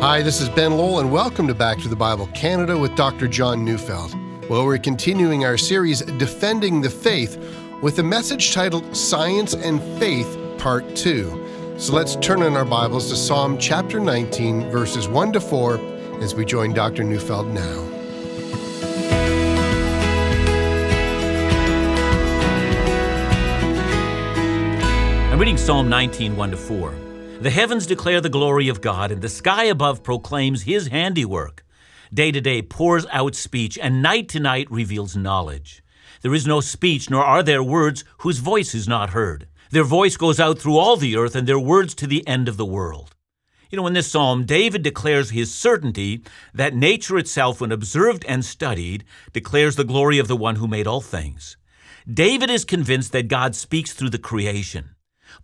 Hi, this is Ben Lowell, and welcome to Back to the Bible Canada with Dr. John Neufeld. Well, we're continuing our series, Defending the Faith, with a message titled Science and Faith, Part 2. So let's turn in our Bibles to Psalm chapter 19, verses 1 to 4, as we join Dr. Neufeld now. I'm reading Psalm 19, 1 to 4. The heavens declare the glory of God, and the sky above proclaims his handiwork. Day to day pours out speech, and night to night reveals knowledge. There is no speech, nor are there words whose voice is not heard. Their voice goes out through all the earth, and their words to the end of the world. You know, in this psalm, David declares his certainty that nature itself, when observed and studied, declares the glory of the one who made all things. David is convinced that God speaks through the creation.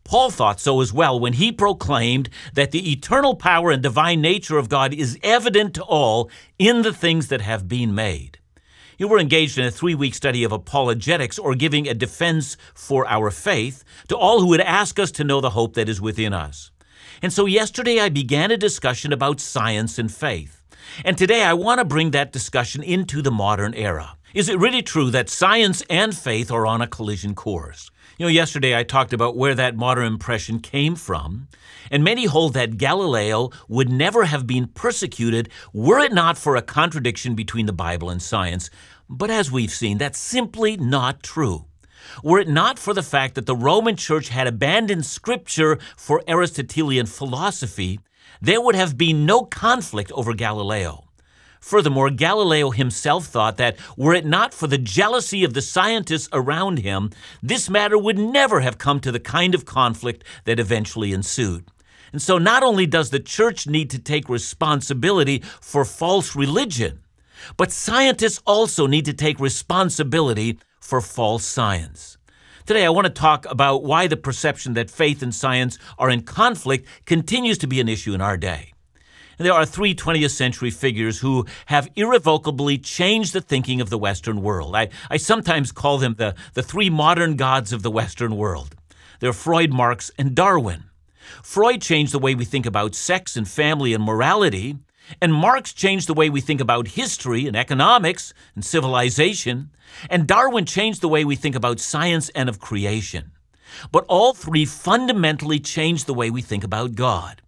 Paul thought so as well when he proclaimed that the eternal power and divine nature of God is evident to all in the things that have been made. You were engaged in a three week study of apologetics or giving a defense for our faith to all who would ask us to know the hope that is within us. And so yesterday I began a discussion about science and faith. And today I want to bring that discussion into the modern era. Is it really true that science and faith are on a collision course? You know, yesterday I talked about where that modern impression came from, and many hold that Galileo would never have been persecuted were it not for a contradiction between the Bible and science. But as we've seen, that's simply not true. Were it not for the fact that the Roman Church had abandoned Scripture for Aristotelian philosophy, there would have been no conflict over Galileo. Furthermore, Galileo himself thought that were it not for the jealousy of the scientists around him, this matter would never have come to the kind of conflict that eventually ensued. And so, not only does the church need to take responsibility for false religion, but scientists also need to take responsibility for false science. Today, I want to talk about why the perception that faith and science are in conflict continues to be an issue in our day. There are three 20th century figures who have irrevocably changed the thinking of the Western world. I, I sometimes call them the, the three modern gods of the Western world. They're Freud, Marx, and Darwin. Freud changed the way we think about sex and family and morality, and Marx changed the way we think about history and economics and civilization, and Darwin changed the way we think about science and of creation. But all three fundamentally changed the way we think about God.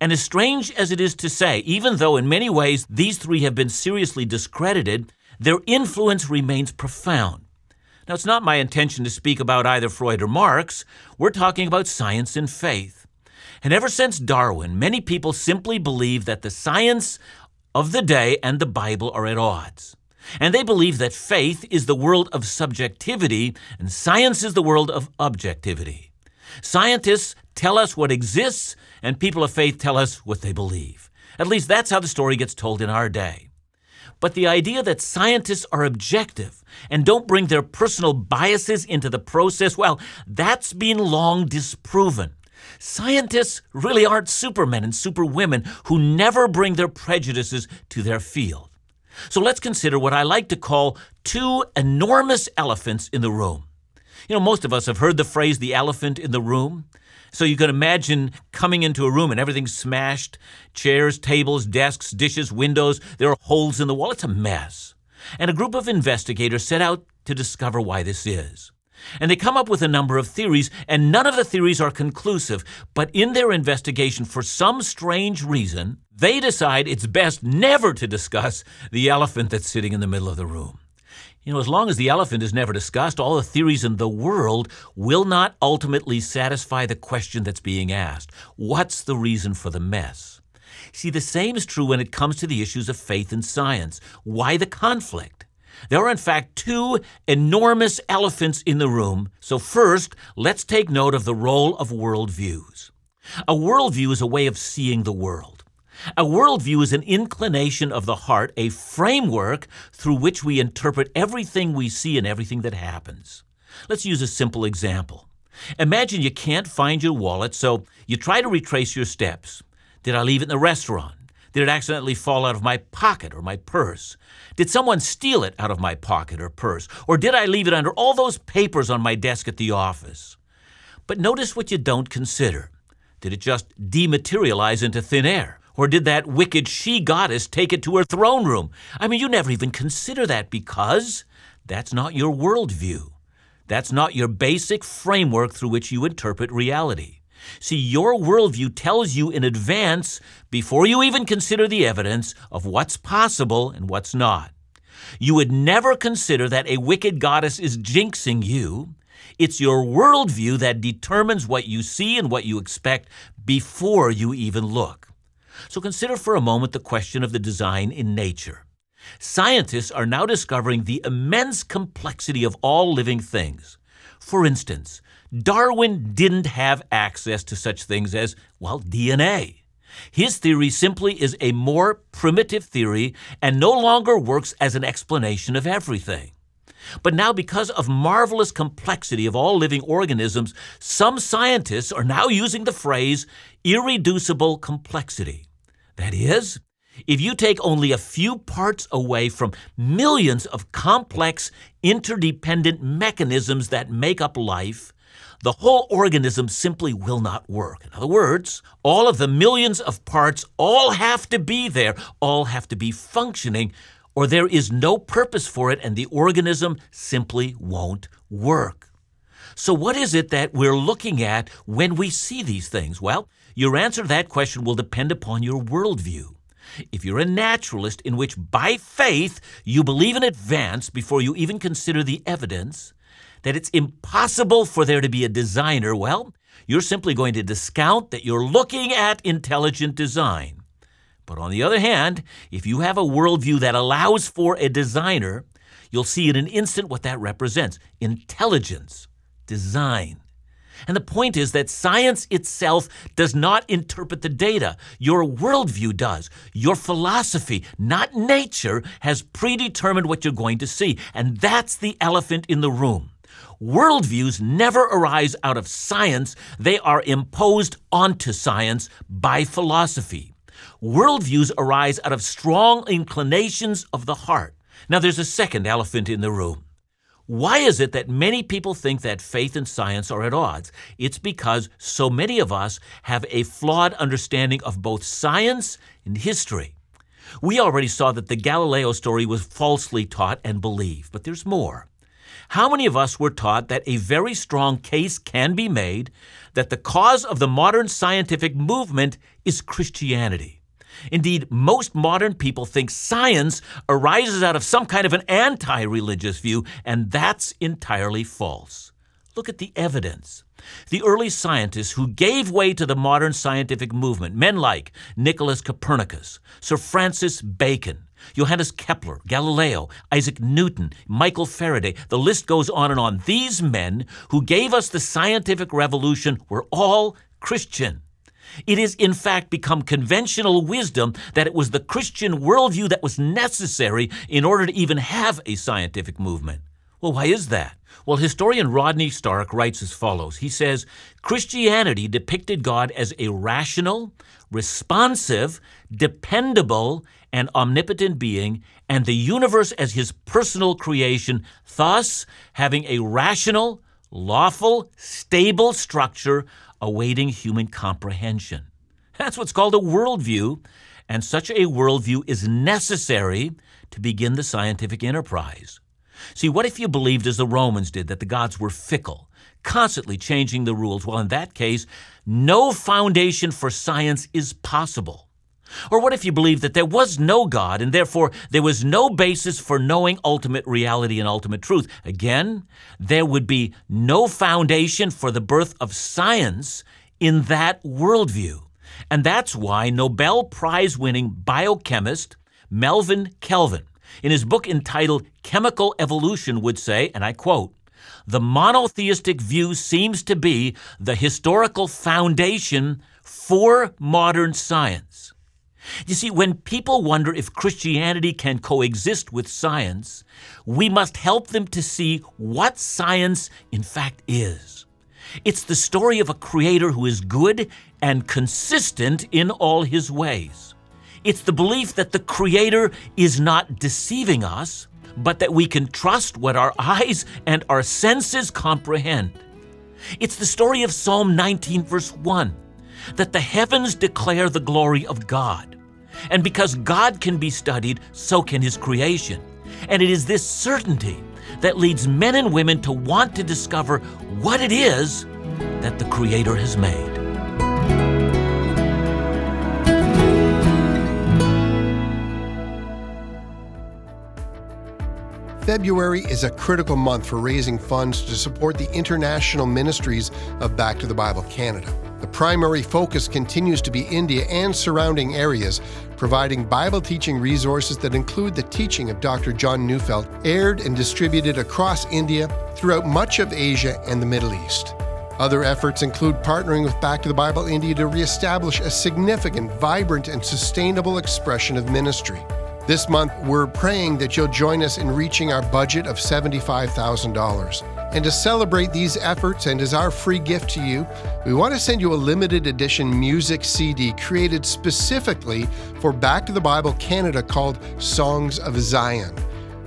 And as strange as it is to say, even though in many ways these three have been seriously discredited, their influence remains profound. Now, it's not my intention to speak about either Freud or Marx. We're talking about science and faith. And ever since Darwin, many people simply believe that the science of the day and the Bible are at odds. And they believe that faith is the world of subjectivity and science is the world of objectivity. Scientists tell us what exists, and people of faith tell us what they believe. At least that's how the story gets told in our day. But the idea that scientists are objective and don't bring their personal biases into the process, well, that's been long disproven. Scientists really aren't supermen and superwomen who never bring their prejudices to their field. So let's consider what I like to call two enormous elephants in the room. You know, most of us have heard the phrase the elephant in the room. So you can imagine coming into a room and everything's smashed chairs, tables, desks, dishes, windows. There are holes in the wall. It's a mess. And a group of investigators set out to discover why this is. And they come up with a number of theories, and none of the theories are conclusive. But in their investigation, for some strange reason, they decide it's best never to discuss the elephant that's sitting in the middle of the room. You know, as long as the elephant is never discussed, all the theories in the world will not ultimately satisfy the question that's being asked. What's the reason for the mess? See, the same is true when it comes to the issues of faith and science. Why the conflict? There are, in fact, two enormous elephants in the room. So, first, let's take note of the role of worldviews. A worldview is a way of seeing the world. A worldview is an inclination of the heart, a framework through which we interpret everything we see and everything that happens. Let's use a simple example. Imagine you can't find your wallet, so you try to retrace your steps. Did I leave it in the restaurant? Did it accidentally fall out of my pocket or my purse? Did someone steal it out of my pocket or purse? Or did I leave it under all those papers on my desk at the office? But notice what you don't consider. Did it just dematerialize into thin air? Or did that wicked she goddess take it to her throne room? I mean, you never even consider that because that's not your worldview. That's not your basic framework through which you interpret reality. See, your worldview tells you in advance, before you even consider the evidence, of what's possible and what's not. You would never consider that a wicked goddess is jinxing you. It's your worldview that determines what you see and what you expect before you even look. So consider for a moment the question of the design in nature. Scientists are now discovering the immense complexity of all living things. For instance, Darwin didn't have access to such things as, well, DNA. His theory simply is a more primitive theory and no longer works as an explanation of everything. But now, because of marvelous complexity of all living organisms, some scientists are now using the phrase irreducible complexity. That is, if you take only a few parts away from millions of complex, interdependent mechanisms that make up life, the whole organism simply will not work. In other words, all of the millions of parts all have to be there, all have to be functioning, or there is no purpose for it and the organism simply won't work. So, what is it that we're looking at when we see these things? Well, your answer to that question will depend upon your worldview. If you're a naturalist in which by faith you believe in advance before you even consider the evidence that it's impossible for there to be a designer, well, you're simply going to discount that you're looking at intelligent design. But on the other hand, if you have a worldview that allows for a designer, you'll see in an instant what that represents intelligence, design. And the point is that science itself does not interpret the data. Your worldview does. Your philosophy, not nature, has predetermined what you're going to see. And that's the elephant in the room. Worldviews never arise out of science, they are imposed onto science by philosophy. Worldviews arise out of strong inclinations of the heart. Now, there's a second elephant in the room. Why is it that many people think that faith and science are at odds? It's because so many of us have a flawed understanding of both science and history. We already saw that the Galileo story was falsely taught and believed, but there's more. How many of us were taught that a very strong case can be made that the cause of the modern scientific movement is Christianity? Indeed, most modern people think science arises out of some kind of an anti religious view, and that's entirely false. Look at the evidence. The early scientists who gave way to the modern scientific movement, men like Nicholas Copernicus, Sir Francis Bacon, Johannes Kepler, Galileo, Isaac Newton, Michael Faraday, the list goes on and on. These men who gave us the scientific revolution were all Christian. It is, in fact, become conventional wisdom that it was the Christian worldview that was necessary in order to even have a scientific movement. Well, why is that? Well, historian Rodney Stark writes as follows He says, Christianity depicted God as a rational, responsive, dependable, and omnipotent being, and the universe as his personal creation, thus having a rational, lawful, stable structure awaiting human comprehension. That's what's called a worldview, and such a worldview is necessary to begin the scientific enterprise. See, what if you believed, as the Romans did, that the gods were fickle, constantly changing the rules? Well, in that case, no foundation for science is possible. Or what if you believed that there was no God and therefore there was no basis for knowing ultimate reality and ultimate truth? Again, there would be no foundation for the birth of science in that worldview. And that's why Nobel Prize winning biochemist Melvin Calvin, in his book entitled Chemical Evolution, would say, and I quote, the monotheistic view seems to be the historical foundation for modern science. You see, when people wonder if Christianity can coexist with science, we must help them to see what science in fact is. It's the story of a creator who is good and consistent in all his ways. It's the belief that the creator is not deceiving us, but that we can trust what our eyes and our senses comprehend. It's the story of Psalm 19, verse 1 that the heavens declare the glory of God. And because God can be studied, so can His creation. And it is this certainty that leads men and women to want to discover what it is that the Creator has made. February is a critical month for raising funds to support the international ministries of Back to the Bible Canada. The primary focus continues to be India and surrounding areas, providing Bible teaching resources that include the teaching of Dr. John Neufeld, aired and distributed across India, throughout much of Asia and the Middle East. Other efforts include partnering with Back to the Bible India to reestablish a significant, vibrant, and sustainable expression of ministry. This month, we're praying that you'll join us in reaching our budget of $75,000. And to celebrate these efforts and as our free gift to you, we want to send you a limited edition music CD created specifically for Back to the Bible Canada called Songs of Zion.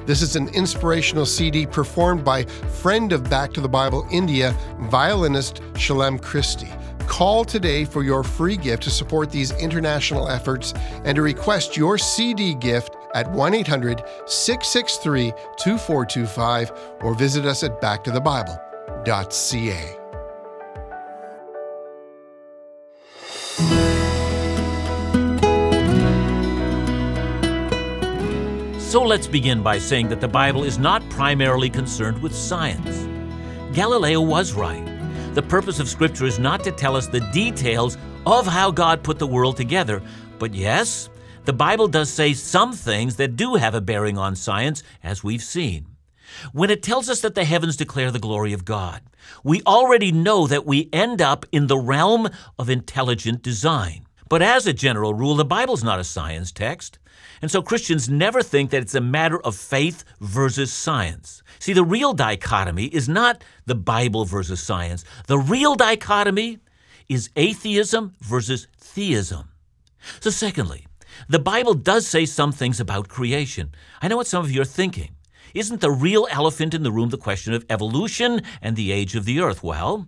This is an inspirational CD performed by friend of Back to the Bible India, violinist Shalem Christie. Call today for your free gift to support these international efforts and to request your CD gift at 1 800 663 2425 or visit us at backtothebible.ca. So let's begin by saying that the Bible is not primarily concerned with science. Galileo was right. The purpose of Scripture is not to tell us the details of how God put the world together, but yes, the Bible does say some things that do have a bearing on science, as we've seen. When it tells us that the heavens declare the glory of God, we already know that we end up in the realm of intelligent design. But as a general rule, the Bible's not a science text. And so Christians never think that it's a matter of faith versus science. See, the real dichotomy is not the Bible versus science. The real dichotomy is atheism versus theism. So, secondly, the Bible does say some things about creation. I know what some of you are thinking. Isn't the real elephant in the room the question of evolution and the age of the earth? Well,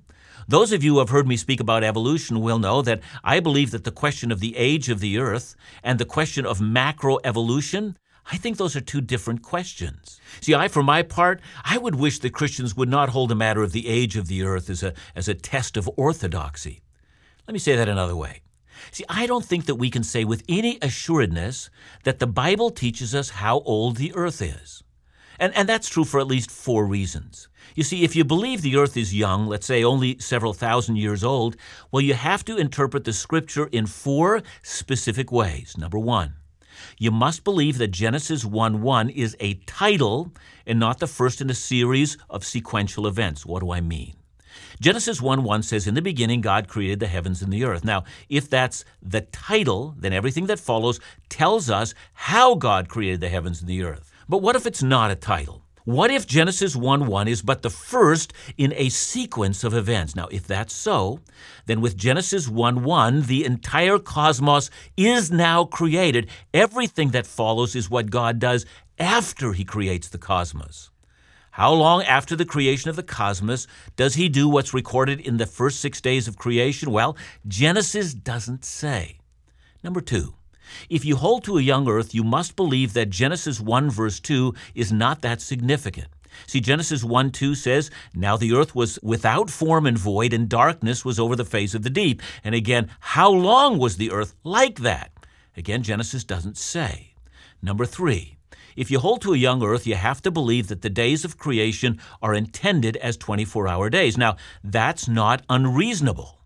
those of you who have heard me speak about evolution will know that I believe that the question of the age of the earth and the question of macroevolution I think those are two different questions. See, I, for my part, I would wish that Christians would not hold the matter of the age of the earth as a, as a test of orthodoxy. Let me say that another way. See, I don't think that we can say with any assuredness that the Bible teaches us how old the earth is. And, and that's true for at least four reasons. You see, if you believe the earth is young, let's say only several thousand years old, well, you have to interpret the scripture in four specific ways. Number one, you must believe that Genesis 1 1 is a title and not the first in a series of sequential events. What do I mean? Genesis 1 1 says, In the beginning, God created the heavens and the earth. Now, if that's the title, then everything that follows tells us how God created the heavens and the earth. But what if it's not a title? What if Genesis 1 1 is but the first in a sequence of events? Now, if that's so, then with Genesis 1 1, the entire cosmos is now created. Everything that follows is what God does after he creates the cosmos. How long after the creation of the cosmos does he do what's recorded in the first six days of creation? Well, Genesis doesn't say. Number two, if you hold to a young earth, you must believe that Genesis 1 verse 2 is not that significant. See, Genesis 1 2 says, Now the earth was without form and void, and darkness was over the face of the deep. And again, how long was the earth like that? Again, Genesis doesn't say. Number three, if you hold to a young earth, you have to believe that the days of creation are intended as 24 hour days. Now, that's not unreasonable.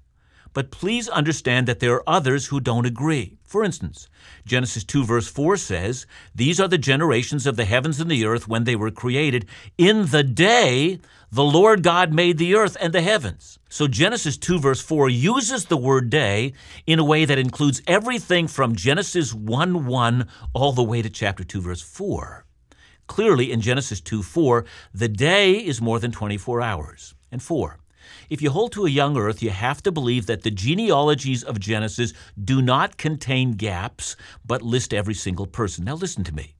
But please understand that there are others who don't agree. For instance, Genesis 2, verse 4 says, These are the generations of the heavens and the earth when they were created, in the day the Lord God made the earth and the heavens. So Genesis 2, verse 4 uses the word day in a way that includes everything from Genesis 1 1 all the way to chapter 2, verse 4. Clearly, in Genesis 2 4, the day is more than 24 hours. And 4. If you hold to a young earth, you have to believe that the genealogies of Genesis do not contain gaps, but list every single person. Now, listen to me.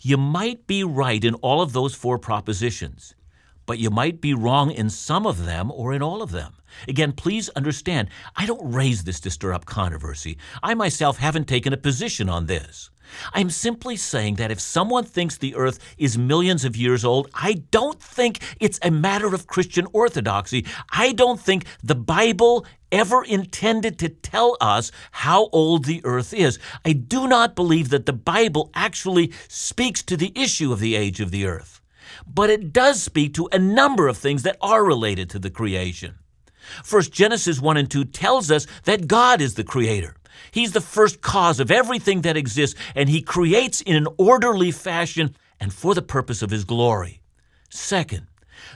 You might be right in all of those four propositions, but you might be wrong in some of them or in all of them. Again, please understand, I don't raise this to stir up controversy. I myself haven't taken a position on this. I'm simply saying that if someone thinks the earth is millions of years old, I don't think it's a matter of Christian orthodoxy. I don't think the Bible ever intended to tell us how old the earth is. I do not believe that the Bible actually speaks to the issue of the age of the earth. But it does speak to a number of things that are related to the creation. First, Genesis 1 and 2 tells us that God is the creator. He's the first cause of everything that exists, and He creates in an orderly fashion and for the purpose of His glory. Second,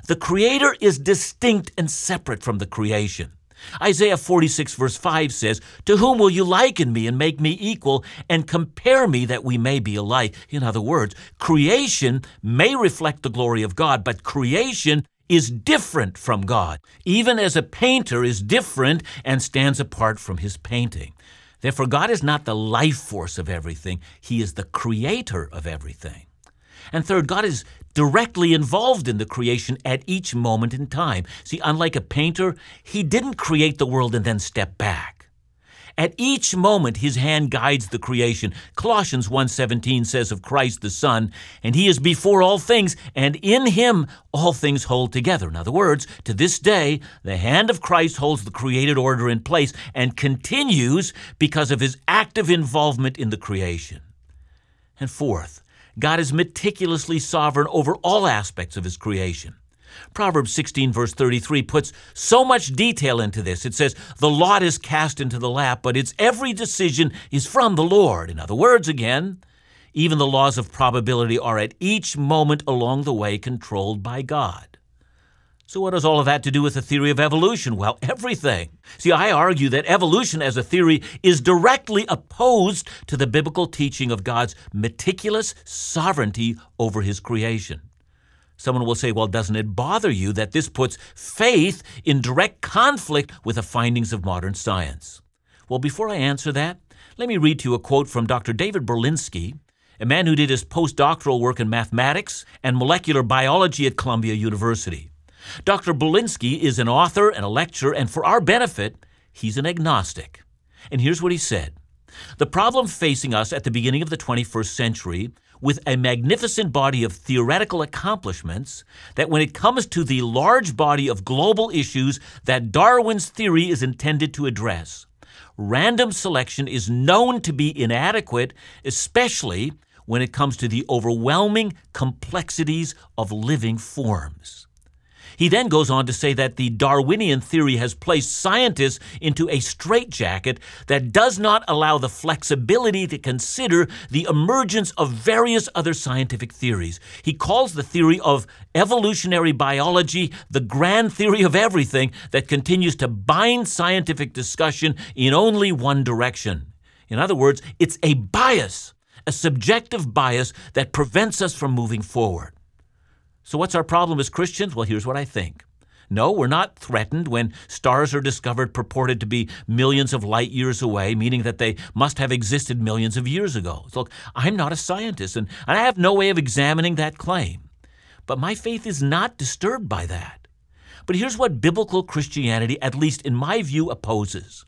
the Creator is distinct and separate from the creation. Isaiah 46, verse 5 says, To whom will you liken me and make me equal and compare me that we may be alike? In other words, creation may reflect the glory of God, but creation is different from God, even as a painter is different and stands apart from his painting. Therefore, God is not the life force of everything, He is the creator of everything. And third, God is directly involved in the creation at each moment in time. See, unlike a painter, He didn't create the world and then step back. At each moment his hand guides the creation. Colossians 1:17 says of Christ the Son, and he is before all things, and in him all things hold together. In other words, to this day, the hand of Christ holds the created order in place and continues because of his active involvement in the creation. And fourth, God is meticulously sovereign over all aspects of his creation. Proverbs 16, verse 33, puts so much detail into this. It says, The lot is cast into the lap, but its every decision is from the Lord. In other words, again, even the laws of probability are at each moment along the way controlled by God. So, what has all of that to do with the theory of evolution? Well, everything. See, I argue that evolution as a theory is directly opposed to the biblical teaching of God's meticulous sovereignty over his creation. Someone will say, well, doesn't it bother you that this puts faith in direct conflict with the findings of modern science? Well, before I answer that, let me read to you a quote from Dr. David Berlinski, a man who did his postdoctoral work in mathematics and molecular biology at Columbia University. Dr. Berlinski is an author and a lecturer, and for our benefit, he's an agnostic. And here's what he said The problem facing us at the beginning of the 21st century with a magnificent body of theoretical accomplishments that when it comes to the large body of global issues that Darwin's theory is intended to address, random selection is known to be inadequate, especially when it comes to the overwhelming complexities of living forms. He then goes on to say that the Darwinian theory has placed scientists into a straitjacket that does not allow the flexibility to consider the emergence of various other scientific theories. He calls the theory of evolutionary biology the grand theory of everything that continues to bind scientific discussion in only one direction. In other words, it's a bias, a subjective bias that prevents us from moving forward. So, what's our problem as Christians? Well, here's what I think. No, we're not threatened when stars are discovered purported to be millions of light years away, meaning that they must have existed millions of years ago. So look, I'm not a scientist, and I have no way of examining that claim. But my faith is not disturbed by that. But here's what biblical Christianity, at least in my view, opposes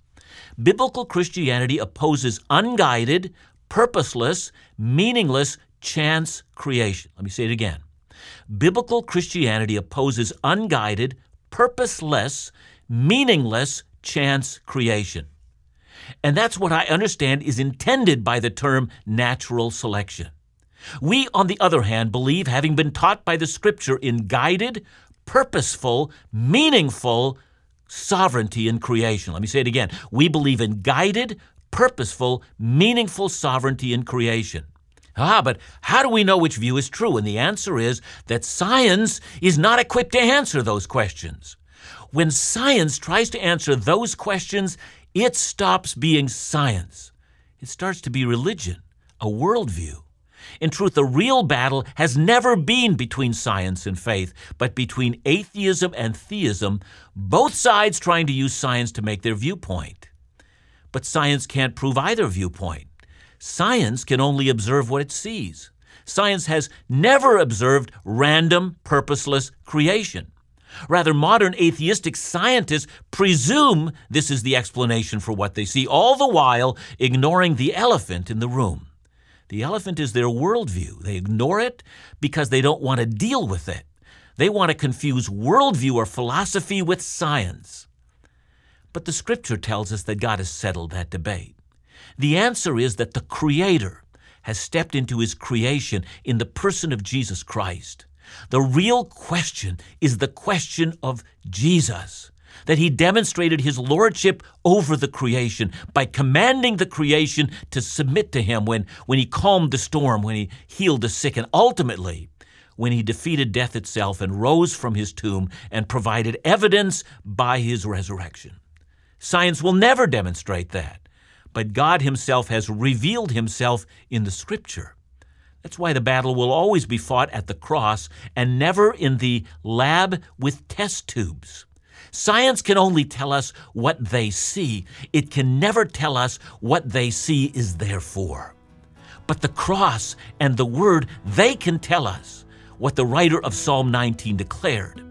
biblical Christianity opposes unguided, purposeless, meaningless chance creation. Let me say it again. Biblical Christianity opposes unguided, purposeless, meaningless chance creation. And that's what I understand is intended by the term natural selection. We, on the other hand, believe, having been taught by the Scripture in guided, purposeful, meaningful sovereignty in creation. Let me say it again. We believe in guided, purposeful, meaningful sovereignty in creation. Ah, but how do we know which view is true? And the answer is that science is not equipped to answer those questions. When science tries to answer those questions, it stops being science. It starts to be religion, a worldview. In truth, the real battle has never been between science and faith, but between atheism and theism, both sides trying to use science to make their viewpoint. But science can't prove either viewpoint. Science can only observe what it sees. Science has never observed random, purposeless creation. Rather, modern atheistic scientists presume this is the explanation for what they see, all the while ignoring the elephant in the room. The elephant is their worldview. They ignore it because they don't want to deal with it. They want to confuse worldview or philosophy with science. But the scripture tells us that God has settled that debate. The answer is that the Creator has stepped into his creation in the person of Jesus Christ. The real question is the question of Jesus that he demonstrated his lordship over the creation by commanding the creation to submit to him when, when he calmed the storm, when he healed the sick, and ultimately when he defeated death itself and rose from his tomb and provided evidence by his resurrection. Science will never demonstrate that, but God himself has revealed himself in the scripture. That's why the battle will always be fought at the cross and never in the lab with test tubes. Science can only tell us what they see. It can never tell us what they see is there for. But the cross and the Word, they can tell us what the writer of Psalm 19 declared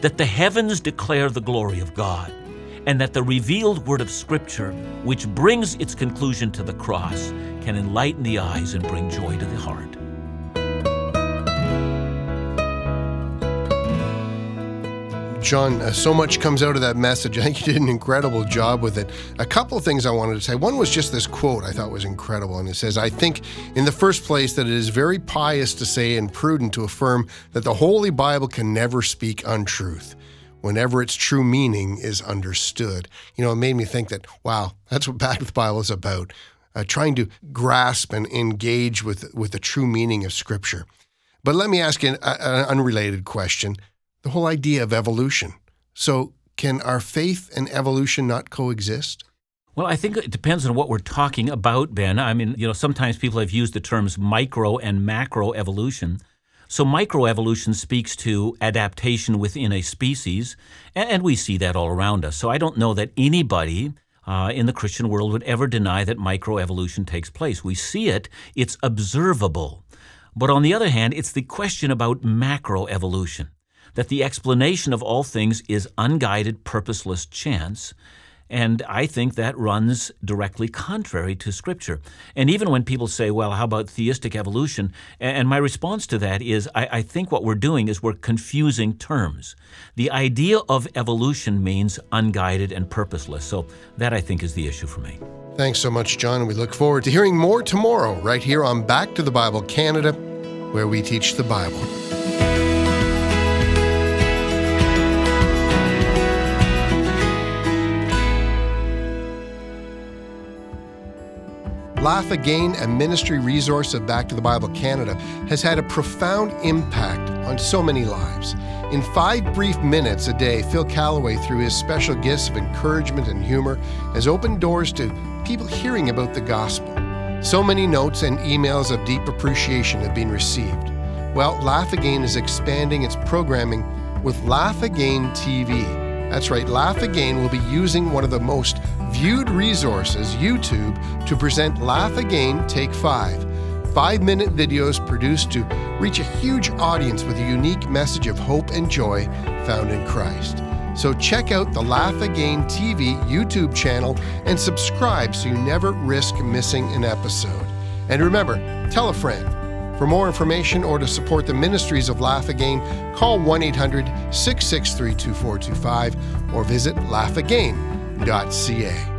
that the heavens declare the glory of God, and that the revealed Word of Scripture, which brings its conclusion to the cross, can enlighten the eyes and bring joy to the heart. John, uh, so much comes out of that message. I think you did an incredible job with it. A couple of things I wanted to say. One was just this quote I thought was incredible. And it says, I think, in the first place, that it is very pious to say and prudent to affirm that the Holy Bible can never speak untruth whenever its true meaning is understood. You know, it made me think that, wow, that's what Back to the Bible is about. Uh, trying to grasp and engage with, with the true meaning of Scripture. But let me ask an, an unrelated question the whole idea of evolution. So, can our faith and evolution not coexist? Well, I think it depends on what we're talking about, Ben. I mean, you know, sometimes people have used the terms micro and macro evolution. So, microevolution speaks to adaptation within a species, and we see that all around us. So, I don't know that anybody uh, in the Christian world would ever deny that microevolution takes place. We see it, it's observable. But on the other hand, it's the question about macroevolution that the explanation of all things is unguided, purposeless chance. And I think that runs directly contrary to Scripture. And even when people say, well, how about theistic evolution? And my response to that is I, I, think what we're doing is we're confusing terms. The idea of evolution means unguided and purposeless. So that, I think, is the issue for me. Thanks so much, John. We look forward to hearing more tomorrow, right here on Back to the Bible Canada, where we teach the Bible. Laugh Again, a ministry resource of Back to the Bible Canada, has had a profound impact on so many lives. In five brief minutes a day, Phil Callaway, through his special gifts of encouragement and humor, has opened doors to people hearing about the gospel. So many notes and emails of deep appreciation have been received. Well, Laugh Again is expanding its programming with Laugh Again TV. That's right, Laugh Again will be using one of the most viewed resources, YouTube, to present Laugh Again Take 5. Five minute videos produced to reach a huge audience with a unique message of hope and joy found in Christ. So check out the Laugh Again TV YouTube channel and subscribe so you never risk missing an episode. And remember, tell a friend. For more information or to support the ministries of Laugh Again, call 1 800 663 2425 or visit laughagain.ca.